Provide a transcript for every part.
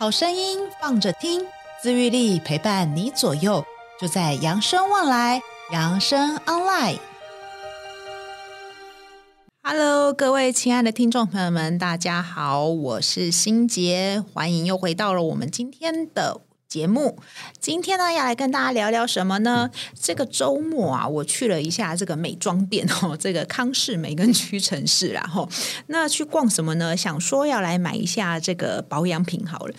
好声音放着听，自愈力陪伴你左右，就在扬生旺来，扬生 online。Hello，各位亲爱的听众朋友们，大家好，我是欣杰，欢迎又回到了我们今天的。节目今天呢，要来跟大家聊聊什么呢？这个周末啊，我去了一下这个美妆店哦，这个康是美跟屈臣氏，然后那去逛什么呢？想说要来买一下这个保养品好了。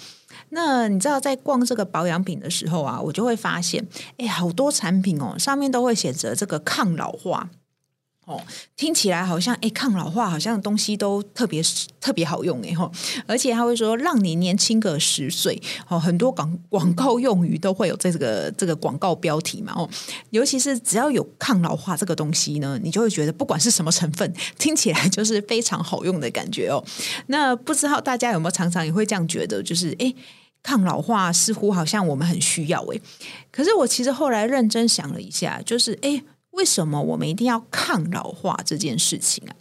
那你知道在逛这个保养品的时候啊，我就会发现，哎，好多产品哦，上面都会写着这个抗老化。哦，听起来好像哎，抗老化好像东西都特别特别好用哎吼，而且他会说让你年轻个十岁哦，很多广广告用语都会有这个这个广告标题嘛哦，尤其是只要有抗老化这个东西呢，你就会觉得不管是什么成分，听起来就是非常好用的感觉哦。那不知道大家有没有常常也会这样觉得，就是哎，抗老化似乎好像我们很需要哎，可是我其实后来认真想了一下，就是哎。为什么我们一定要抗老化这件事情啊？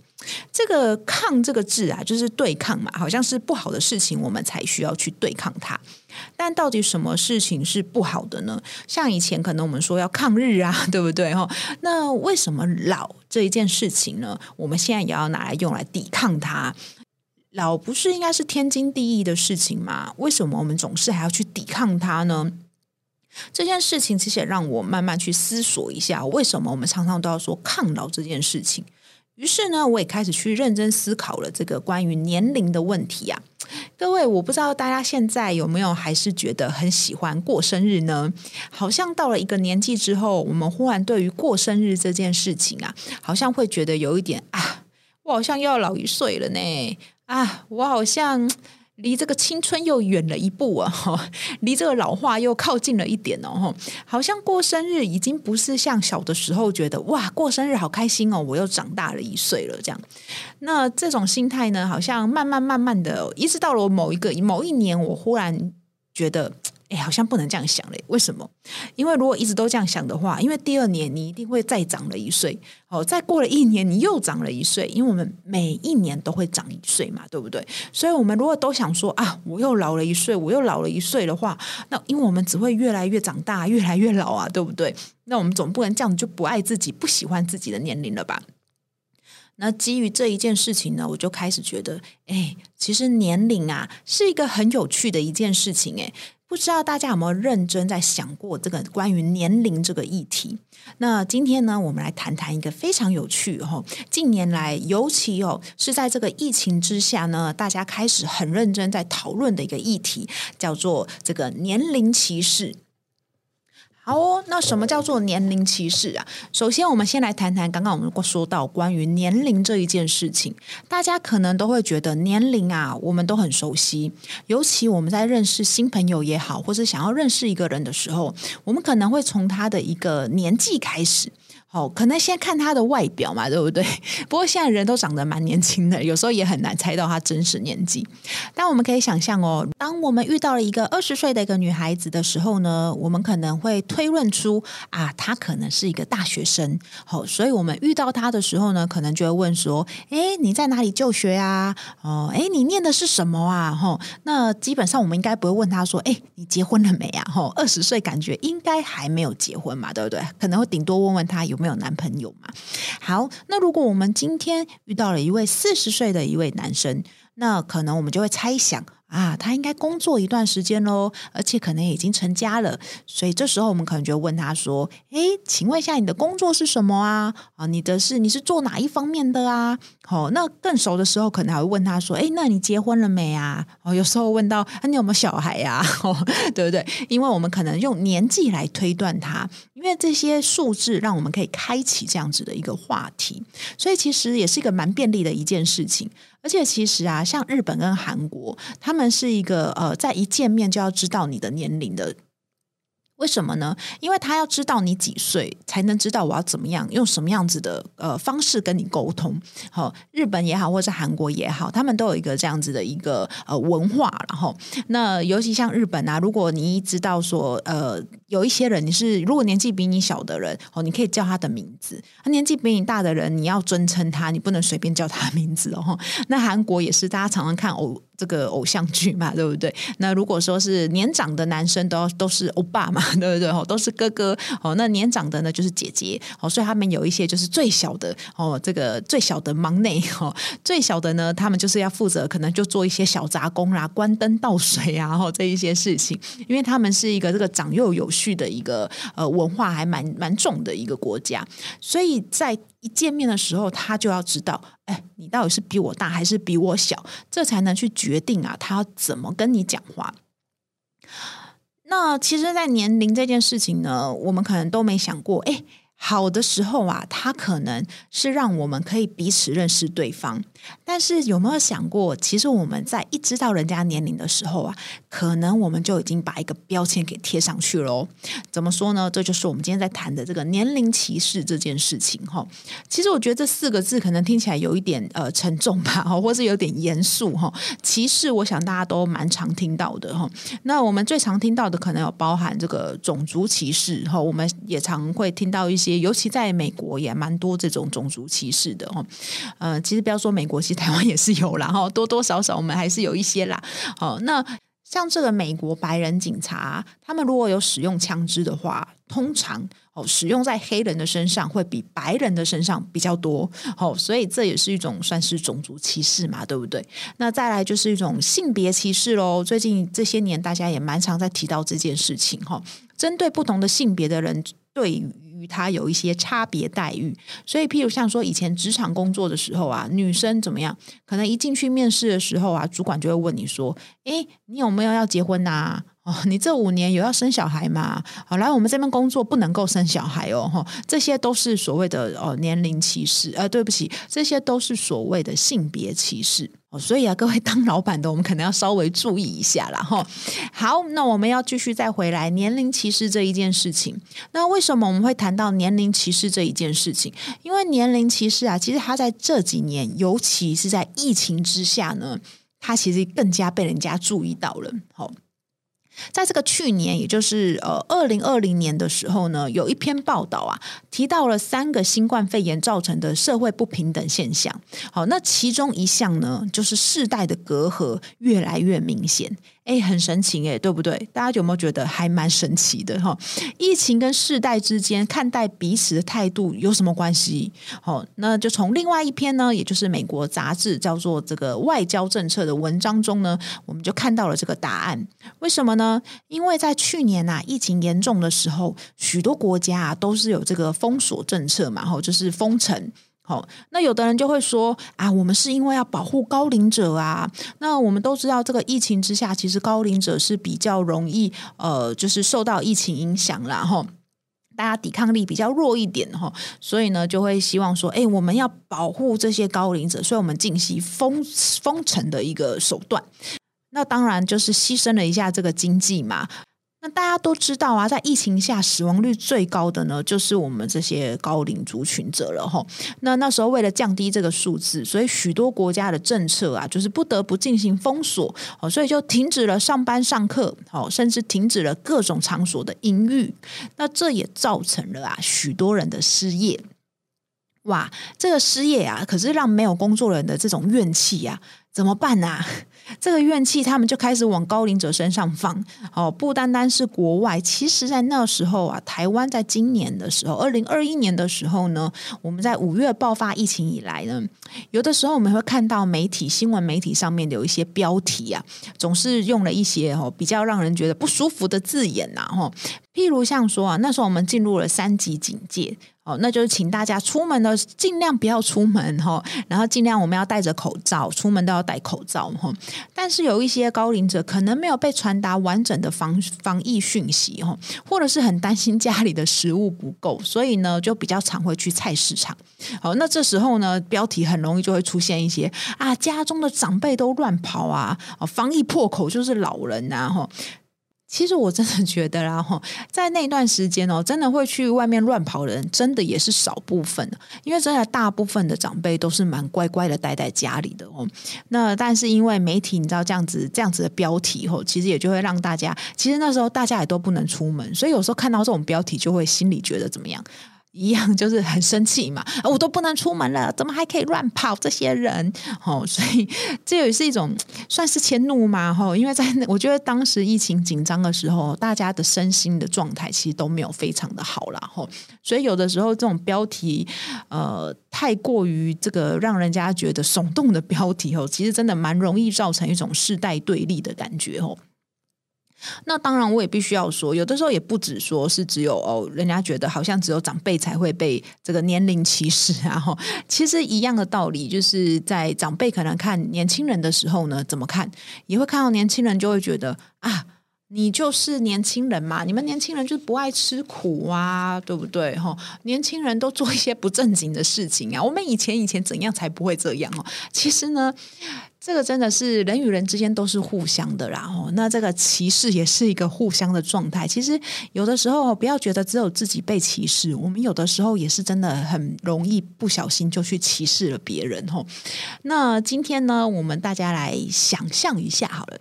这个“抗”这个字啊，就是对抗嘛，好像是不好的事情，我们才需要去对抗它。但到底什么事情是不好的呢？像以前可能我们说要抗日啊，对不对？哈，那为什么老这一件事情呢？我们现在也要拿来用来抵抗它？老不是应该是天经地义的事情吗？为什么我们总是还要去抵抗它呢？这件事情其实也让我慢慢去思索一下，为什么我们常常都要说抗老这件事情。于是呢，我也开始去认真思考了这个关于年龄的问题啊。各位，我不知道大家现在有没有还是觉得很喜欢过生日呢？好像到了一个年纪之后，我们忽然对于过生日这件事情啊，好像会觉得有一点啊，我好像又要老一岁了呢。啊，我好像。离这个青春又远了一步啊！哈，离这个老化又靠近了一点哦！好像过生日已经不是像小的时候觉得哇，过生日好开心哦，我又长大了一岁了这样。那这种心态呢，好像慢慢慢慢的，一直到了某一个某一年，我忽然觉得。哎，好像不能这样想嘞。为什么？因为如果一直都这样想的话，因为第二年你一定会再长了一岁，哦，再过了一年你又长了一岁，因为我们每一年都会长一岁嘛，对不对？所以，我们如果都想说啊，我又老了一岁，我又老了一岁的话，那因为我们只会越来越长大，越来越老啊，对不对？那我们总不能这样就不爱自己，不喜欢自己的年龄了吧？那基于这一件事情呢，我就开始觉得，哎，其实年龄啊是一个很有趣的一件事情，哎。不知道大家有没有认真在想过这个关于年龄这个议题？那今天呢，我们来谈谈一个非常有趣哦，近年来尤其哦是在这个疫情之下呢，大家开始很认真在讨论的一个议题，叫做这个年龄歧视。好哦，那什么叫做年龄歧视啊？首先，我们先来谈谈刚刚我们说到关于年龄这一件事情。大家可能都会觉得年龄啊，我们都很熟悉。尤其我们在认识新朋友也好，或是想要认识一个人的时候，我们可能会从他的一个年纪开始。哦，可能先看他的外表嘛，对不对？不过现在人都长得蛮年轻的，有时候也很难猜到他真实年纪。但我们可以想象哦，当我们遇到了一个二十岁的一个女孩子的时候呢，我们可能会推论出啊，她可能是一个大学生。好，所以我们遇到她的时候呢，可能就会问说：“诶，你在哪里就学啊？哦，诶，你念的是什么啊？”吼，那基本上我们应该不会问她说：“诶，你结婚了没啊？”吼，二十岁感觉应该还没有结婚嘛，对不对？可能会顶多问问她有。没有男朋友嘛？好，那如果我们今天遇到了一位四十岁的一位男生，那可能我们就会猜想。啊，他应该工作一段时间喽，而且可能已经成家了，所以这时候我们可能就问他说：“诶，请问一下你的工作是什么啊？啊，你的是你是做哪一方面的啊？哦，那更熟的时候可能还会问他说：诶，那你结婚了没啊？哦，有时候问到啊，你有没有小孩呀、啊？哦，对不对？因为我们可能用年纪来推断他，因为这些数字让我们可以开启这样子的一个话题，所以其实也是一个蛮便利的一件事情。而且其实啊，像日本跟韩国，他们是一个呃，在一见面就要知道你的年龄的。为什么呢？因为他要知道你几岁，才能知道我要怎么样用什么样子的呃方式跟你沟通。好，日本也好，或者是韩国也好，他们都有一个这样子的一个呃文化。然后，那尤其像日本啊，如果你知道说呃有一些人你是如果年纪比你小的人哦，你可以叫他的名字；他年纪比你大的人，你要尊称他，你不能随便叫他的名字哦。那韩国也是，大家常常看偶。这个偶像剧嘛，对不对？那如果说是年长的男生都都是欧巴嘛，对不对？哦，都是哥哥哦。那年长的呢就是姐姐哦，所以他们有一些就是最小的哦，这个最小的忙内哦，最小的呢，他们就是要负责可能就做一些小杂工啦，关灯倒水啊，然后这一些事情，因为他们是一个这个长幼有序的一个呃文化还蛮蛮重的一个国家，所以在一见面的时候，他就要知道，哎，你到底是比我大还是比我小，这才能去决定啊，他要怎么跟你讲话。那其实，在年龄这件事情呢，我们可能都没想过，哎。好的时候啊，它可能是让我们可以彼此认识对方。但是有没有想过，其实我们在一知道人家年龄的时候啊，可能我们就已经把一个标签给贴上去了。怎么说呢？这就是我们今天在谈的这个年龄歧视这件事情哈。其实我觉得这四个字可能听起来有一点呃沉重吧，或是有点严肃哈。歧视，我想大家都蛮常听到的哈。那我们最常听到的可能有包含这个种族歧视哈，我们也常会听到一些。尤其在美国也蛮多这种种族歧视的哈，呃，其实不要说美国，其实台湾也是有啦哈，多多少少我们还是有一些啦。哦，那像这个美国白人警察，他们如果有使用枪支的话，通常哦使用在黑人的身上会比白人的身上比较多。哦，所以这也是一种算是种族歧视嘛，对不对？那再来就是一种性别歧视喽。最近这些年大家也蛮常在提到这件事情哈，针对不同的性别的人对于。与他有一些差别待遇，所以譬如像说以前职场工作的时候啊，女生怎么样？可能一进去面试的时候啊，主管就会问你说：“诶，你有没有要结婚呐？哦，你这五年有要生小孩吗？好，来我们这边工作不能够生小孩哦，哈，这些都是所谓的哦年龄歧视，呃，对不起，这些都是所谓的性别歧视。”哦，所以啊，各位当老板的，我们可能要稍微注意一下了哈。好，那我们要继续再回来年龄歧视这一件事情。那为什么我们会谈到年龄歧视这一件事情？因为年龄歧视啊，其实它在这几年，尤其是在疫情之下呢，它其实更加被人家注意到了。好。在这个去年，也就是呃二零二零年的时候呢，有一篇报道啊，提到了三个新冠肺炎造成的社会不平等现象。好，那其中一项呢，就是世代的隔阂越来越明显。哎，很神奇哎，对不对？大家有没有觉得还蛮神奇的哈？疫情跟世代之间看待彼此的态度有什么关系？好，那就从另外一篇呢，也就是美国杂志叫做这个外交政策的文章中呢，我们就看到了这个答案。为什么呢？因为在去年啊，疫情严重的时候，许多国家啊都是有这个封锁政策嘛，哈，就是封城。好，那有的人就会说啊，我们是因为要保护高龄者啊。那我们都知道，这个疫情之下，其实高龄者是比较容易呃，就是受到疫情影响啦。哈。大家抵抗力比较弱一点哈，所以呢，就会希望说，哎，我们要保护这些高龄者，所以我们进行封封城的一个手段。那当然就是牺牲了一下这个经济嘛。那大家都知道啊，在疫情下死亡率最高的呢，就是我们这些高龄族群者了哈。那那时候为了降低这个数字，所以许多国家的政策啊，就是不得不进行封锁哦，所以就停止了上班上课，哦，甚至停止了各种场所的营运。那这也造成了啊，许多人的失业。哇，这个失业啊，可是让没有工作人的这种怨气啊，怎么办啊？这个怨气，他们就开始往高龄者身上放。哦，不单单是国外，其实在那时候啊，台湾在今年的时候，二零二一年的时候呢，我们在五月爆发疫情以来呢，有的时候我们会看到媒体新闻媒体上面有一些标题啊，总是用了一些哦比较让人觉得不舒服的字眼呐，哈，譬如像说啊，那时候我们进入了三级警戒。那就是请大家出门的尽量不要出门哈，然后尽量我们要戴着口罩，出门都要戴口罩哈。但是有一些高龄者可能没有被传达完整的防防疫讯息哈，或者是很担心家里的食物不够，所以呢就比较常会去菜市场。好，那这时候呢标题很容易就会出现一些啊，家中的长辈都乱跑啊，防疫破口就是老人呐哈。其实我真的觉得啦，哈，在那段时间哦，真的会去外面乱跑的人，真的也是少部分。因为真的大部分的长辈都是蛮乖乖的待在家里的哦。那但是因为媒体你知道这样子这样子的标题哦，其实也就会让大家，其实那时候大家也都不能出门，所以有时候看到这种标题就会心里觉得怎么样？一样就是很生气嘛，我都不能出门了，怎么还可以乱跑？这些人，哦，所以这也是一种算是迁怒嘛，哈，因为在我觉得当时疫情紧张的时候，大家的身心的状态其实都没有非常的好啦，哈，所以有的时候这种标题，呃，太过于这个让人家觉得耸动的标题哦，其实真的蛮容易造成一种世代对立的感觉哦。那当然，我也必须要说，有的时候也不止说是只有哦，人家觉得好像只有长辈才会被这个年龄歧视啊。然后其实一样的道理，就是在长辈可能看年轻人的时候呢，怎么看也会看到年轻人就会觉得啊，你就是年轻人嘛，你们年轻人就是不爱吃苦啊，对不对？哈，年轻人都做一些不正经的事情啊。我们以前以前怎样才不会这样哦？其实呢。这个真的是人与人之间都是互相的，然后那这个歧视也是一个互相的状态。其实有的时候不要觉得只有自己被歧视，我们有的时候也是真的很容易不小心就去歧视了别人。吼，那今天呢，我们大家来想象一下好了，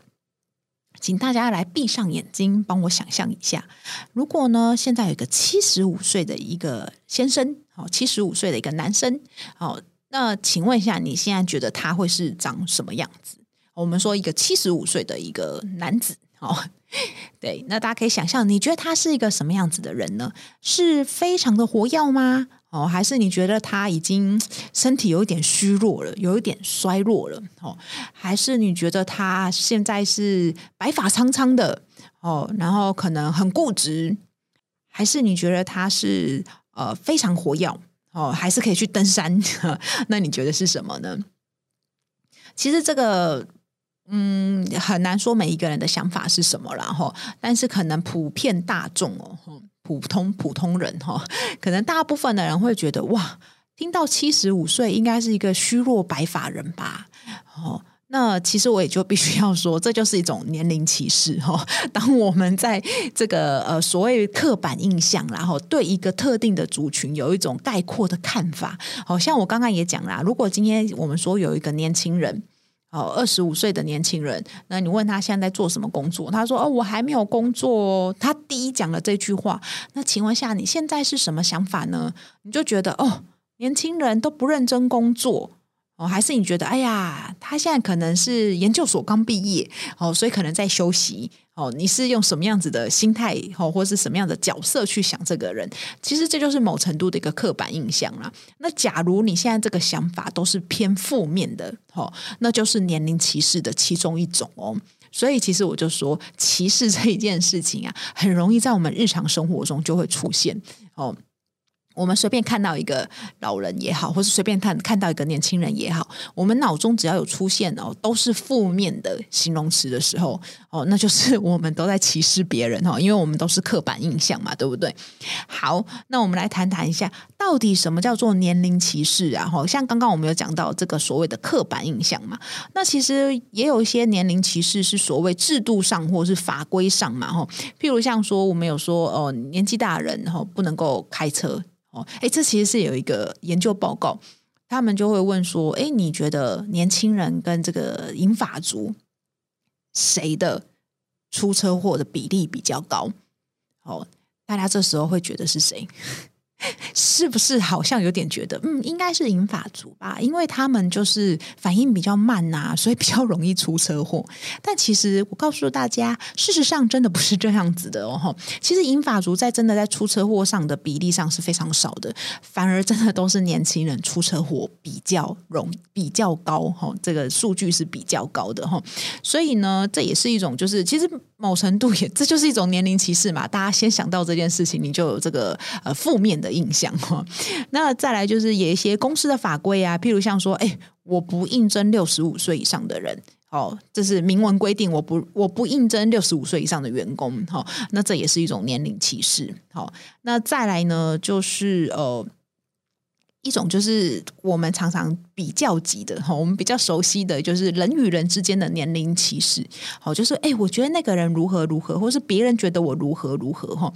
请大家来闭上眼睛，帮我想象一下，如果呢现在有一个七十五岁的一个先生，哦，七十五岁的一个男生，哦。那请问一下，你现在觉得他会是长什么样子？我们说一个七十五岁的一个男子，哦，对，那大家可以想象，你觉得他是一个什么样子的人呢？是非常的活跃吗？哦，还是你觉得他已经身体有一点虚弱了，有一点衰弱了？哦，还是你觉得他现在是白发苍苍的？哦，然后可能很固执？还是你觉得他是呃非常活跃？哦，还是可以去登山，那你觉得是什么呢？其实这个，嗯，很难说每一个人的想法是什么啦，哈。但是可能普遍大众哦，普通普通人哈，可能大部分的人会觉得哇，听到七十五岁应该是一个虚弱白发人吧，哦。那其实我也就必须要说，这就是一种年龄歧视哈。当我们在这个呃所谓刻板印象，然后对一个特定的族群有一种概括的看法，好像我刚刚也讲啦，如果今天我们说有一个年轻人，哦，二十五岁的年轻人，那你问他现在在做什么工作，他说哦，我还没有工作。他第一讲了这句话，那请问下你现在是什么想法呢？你就觉得哦，年轻人都不认真工作。哦，还是你觉得，哎呀，他现在可能是研究所刚毕业，哦，所以可能在休息，哦，你是用什么样子的心态，哦，或是什么样的角色去想这个人？其实这就是某程度的一个刻板印象啦。那假如你现在这个想法都是偏负面的，哦，那就是年龄歧视的其中一种哦。所以其实我就说，歧视这一件事情啊，很容易在我们日常生活中就会出现，哦。我们随便看到一个老人也好，或是随便看看到一个年轻人也好，我们脑中只要有出现哦，都是负面的形容词的时候哦，那就是我们都在歧视别人哦，因为我们都是刻板印象嘛，对不对？好，那我们来谈谈一下，到底什么叫做年龄歧视啊？哈，像刚刚我们有讲到这个所谓的刻板印象嘛，那其实也有一些年龄歧视是所谓制度上或是法规上嘛，哈，譬如像说我们有说哦，年纪大人哈不能够开车。哦，哎，这其实是有一个研究报告，他们就会问说，哎，你觉得年轻人跟这个银发族谁的出车祸的比例比较高？哦，大家这时候会觉得是谁？是不是好像有点觉得，嗯，应该是银发族吧，因为他们就是反应比较慢呐、所以比较容易出车祸。但其实我告诉大家，事实上真的不是这样子的哦。其实银发族在真的在出车祸上的比例上是非常少的，反而真的都是年轻人出车祸比较容比较高哈，这个数据是比较高的哈。所以呢，这也是一种就是其实某程度也这就是一种年龄歧视嘛。大家先想到这件事情，你就有这个呃负面的。印象哈，那再来就是有一些公司的法规啊，譬如像说，哎，我不应征六十五岁以上的人，哦，这是明文规定，我不我不应征六十五岁以上的员工，哈，那这也是一种年龄歧视，好，那再来呢，就是呃，一种就是我们常常比较级的哈，我们比较熟悉的就是人与人之间的年龄歧视，好，就是哎，我觉得那个人如何如何，或是别人觉得我如何如何，哈。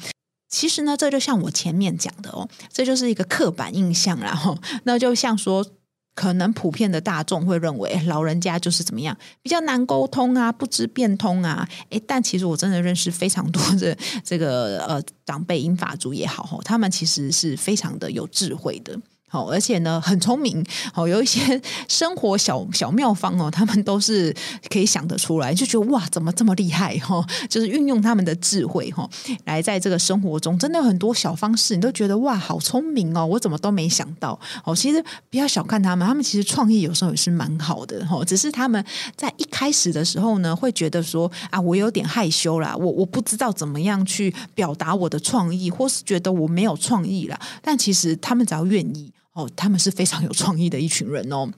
其实呢，这就像我前面讲的哦，这就是一个刻板印象啦。然后，那就像说，可能普遍的大众会认为老人家就是怎么样，比较难沟通啊，不知变通啊。诶，但其实我真的认识非常多的 这个呃长辈英法族也好，他们其实是非常的有智慧的。好，而且呢，很聪明。好，有一些 生活小小妙方哦，他们都是可以想得出来，就觉得哇，怎么这么厉害？哈，就是运用他们的智慧哈，来在这个生活中，真的有很多小方式，你都觉得哇，好聪明哦，我怎么都没想到。哦，其实不要小看他们，他们其实创意有时候也是蛮好的。哈，只是他们在一开始的时候呢，会觉得说啊，我有点害羞啦，我我不知道怎么样去表达我的创意，或是觉得我没有创意啦。但其实他们只要愿意。哦，他们是非常有创意的一群人哦。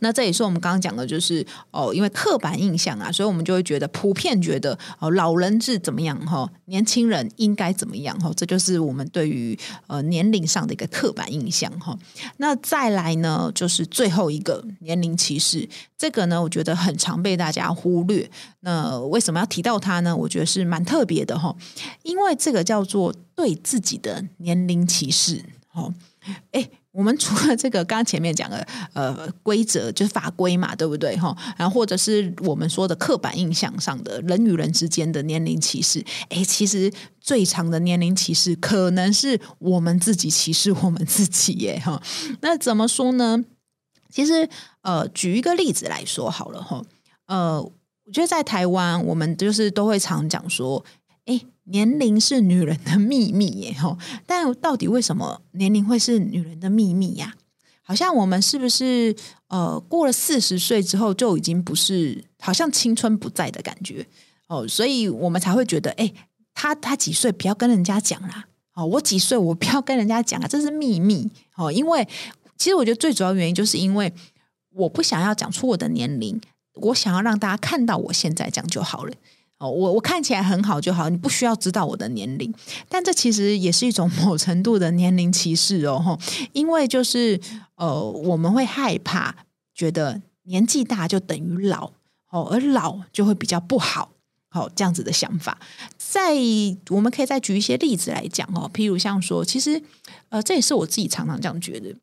那这也是我们刚刚讲的，就是哦，因为刻板印象啊，所以我们就会觉得普遍觉得哦，老人是怎么样哈，年轻人应该怎么样哈，这就是我们对于呃年龄上的一个刻板印象哈。那再来呢，就是最后一个年龄歧视，这个呢，我觉得很常被大家忽略。那为什么要提到它呢？我觉得是蛮特别的哈，因为这个叫做对自己的年龄歧视哦。哎，我们除了这个刚刚前面讲的呃规则，就是法规嘛，对不对哈？然后或者是我们说的刻板印象上的人与人之间的年龄歧视，哎，其实最长的年龄歧视可能是我们自己歧视我们自己耶哈。那怎么说呢？其实呃，举一个例子来说好了哈。呃，我觉得在台湾，我们就是都会常讲说，哎。年龄是女人的秘密耶，吼！但到底为什么年龄会是女人的秘密呀？好像我们是不是呃过了四十岁之后就已经不是，好像青春不在的感觉哦，所以我们才会觉得，哎，他他几岁不要跟人家讲啦，哦，我几岁我不要跟人家讲啊，这是秘密哦。因为其实我觉得最主要原因就是因为我不想要讲出我的年龄，我想要让大家看到我现在讲就好了。哦我我看起来很好就好，你不需要知道我的年龄，但这其实也是一种某程度的年龄歧视哦，因为就是呃，我们会害怕觉得年纪大就等于老哦，而老就会比较不好，好这样子的想法。在我们可以再举一些例子来讲哦，譬如像说，其实呃，这也是我自己常常这样觉得，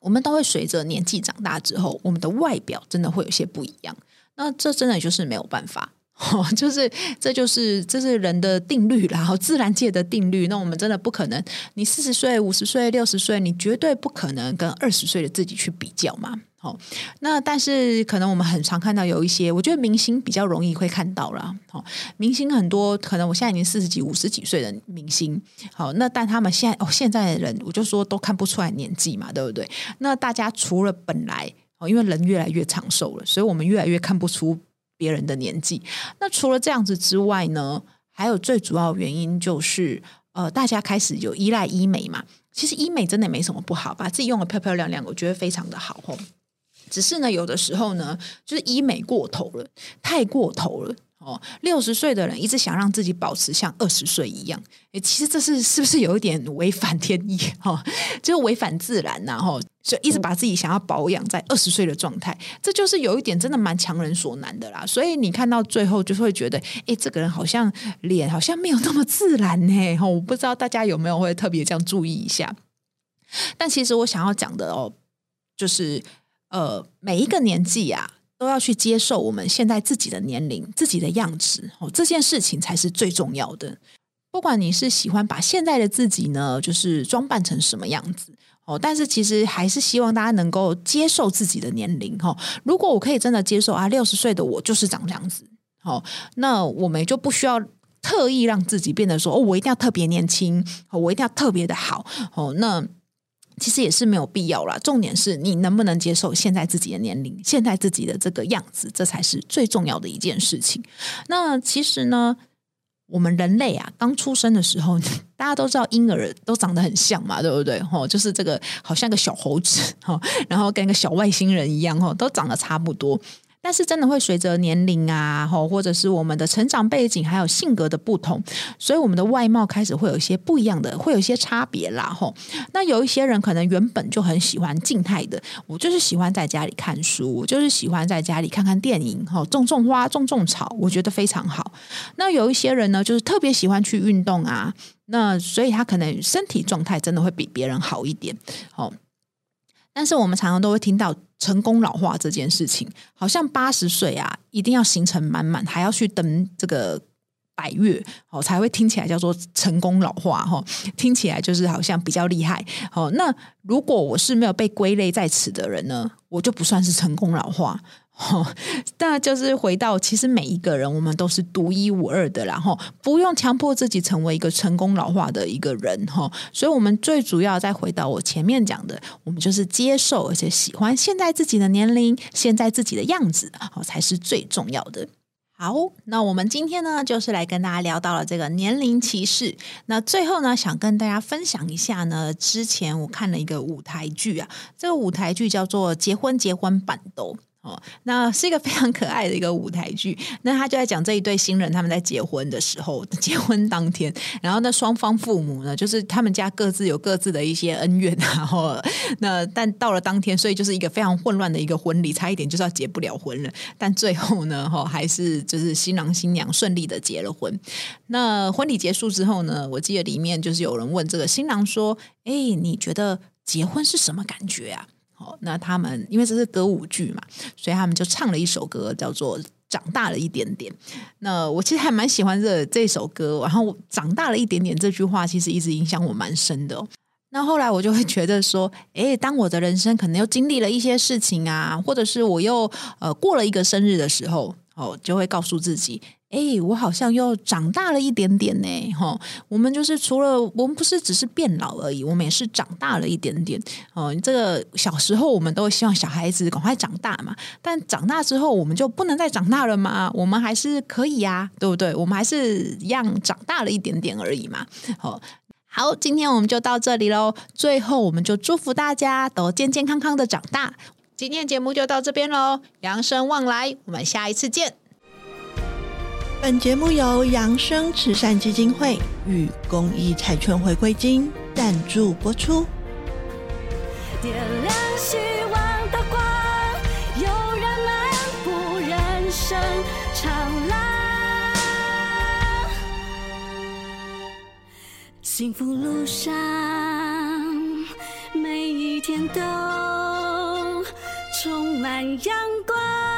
我们都会随着年纪长大之后，我们的外表真的会有些不一样，那这真的就是没有办法。哦，就是，这就是，这是人的定律啦，然后自然界的定律。那我们真的不可能，你四十岁、五十岁、六十岁，你绝对不可能跟二十岁的自己去比较嘛。好，那但是可能我们很常看到有一些，我觉得明星比较容易会看到啦。好，明星很多，可能我现在已经四十几、五十几岁的明星，好，那但他们现在哦，现在的人，我就说都看不出来年纪嘛，对不对？那大家除了本来哦，因为人越来越长寿了，所以我们越来越看不出。别人的年纪，那除了这样子之外呢，还有最主要原因就是，呃，大家开始有依赖医美嘛。其实医美真的没什么不好，把自己用的漂漂亮亮，我觉得非常的好哦。只是呢，有的时候呢，就是医美过头了，太过头了。哦，六十岁的人一直想让自己保持像二十岁一样，诶，其实这是是不是有一点违反天意哈、哦？就是违反自然呐，哈，所以一直把自己想要保养在二十岁的状态，这就是有一点真的蛮强人所难的啦。所以你看到最后就会觉得，诶，这个人好像脸好像没有那么自然呢。哈，我不知道大家有没有会特别这样注意一下。但其实我想要讲的哦，就是呃，每一个年纪啊。都要去接受我们现在自己的年龄、自己的样子哦，这件事情才是最重要的。不管你是喜欢把现在的自己呢，就是装扮成什么样子哦，但是其实还是希望大家能够接受自己的年龄哈。如果我可以真的接受啊，六十岁的我就是长这样子，好，那我们就不需要特意让自己变得说哦，我一定要特别年轻，我一定要特别的好哦，那。其实也是没有必要啦，重点是你能不能接受现在自己的年龄，现在自己的这个样子，这才是最重要的一件事情。那其实呢，我们人类啊，刚出生的时候，大家都知道婴儿都长得很像嘛，对不对？哦，就是这个好像个小猴子，哈，然后跟个小外星人一样，哈，都长得差不多。但是真的会随着年龄啊，吼或者是我们的成长背景，还有性格的不同，所以我们的外貌开始会有一些不一样的，会有一些差别啦。吼，那有一些人可能原本就很喜欢静态的，我就是喜欢在家里看书，我就是喜欢在家里看看电影，吼，种种花，种种草，我觉得非常好。那有一些人呢，就是特别喜欢去运动啊，那所以他可能身体状态真的会比别人好一点。好。但是我们常常都会听到成功老化这件事情，好像八十岁啊，一定要行程满满，还要去登这个百月，哦，才会听起来叫做成功老化，哈，听起来就是好像比较厉害。哦，那如果我是没有被归类在此的人呢，我就不算是成功老化。那就是回到，其实每一个人，我们都是独一无二的，然后不用强迫自己成为一个成功老化的一个人，哈。所以，我们最主要再回到我前面讲的，我们就是接受而且喜欢现在自己的年龄，现在自己的样子，哦，才是最重要的。好，那我们今天呢，就是来跟大家聊到了这个年龄歧视。那最后呢，想跟大家分享一下呢，之前我看了一个舞台剧啊，这个舞台剧叫做《结婚结婚办桌》。哦，那是一个非常可爱的一个舞台剧。那他就在讲这一对新人他们在结婚的时候，结婚当天，然后那双方父母呢，就是他们家各自有各自的一些恩怨，然 后那但到了当天，所以就是一个非常混乱的一个婚礼，差一点就是要结不了婚了。但最后呢，哈，还是就是新郎新娘顺利的结了婚。那婚礼结束之后呢，我记得里面就是有人问这个新郎说：“哎，你觉得结婚是什么感觉啊？”那他们因为这是歌舞剧嘛，所以他们就唱了一首歌，叫做《长大了一点点》。那我其实还蛮喜欢这这首歌，然后“长大了一点点”这句话其实一直影响我蛮深的。那后来我就会觉得说，诶，当我的人生可能又经历了一些事情啊，或者是我又呃过了一个生日的时候，哦，就会告诉自己。哎，我好像又长大了一点点呢，哈。我们就是除了我们不是只是变老而已，我们也是长大了一点点。哦，这个小时候我们都希望小孩子赶快长大嘛，但长大之后我们就不能再长大了吗？我们还是可以呀，对不对？我们还是一样长大了一点点而已嘛。好，好，今天我们就到这里喽。最后，我们就祝福大家都健健康康的长大。今天节目就到这边喽，扬生旺来，我们下一次见。本节目由扬生慈善基金会与公益彩券回归金赞助播出。点亮希望的光，有人漫步人生长廊，幸福路上每一天都充满阳光。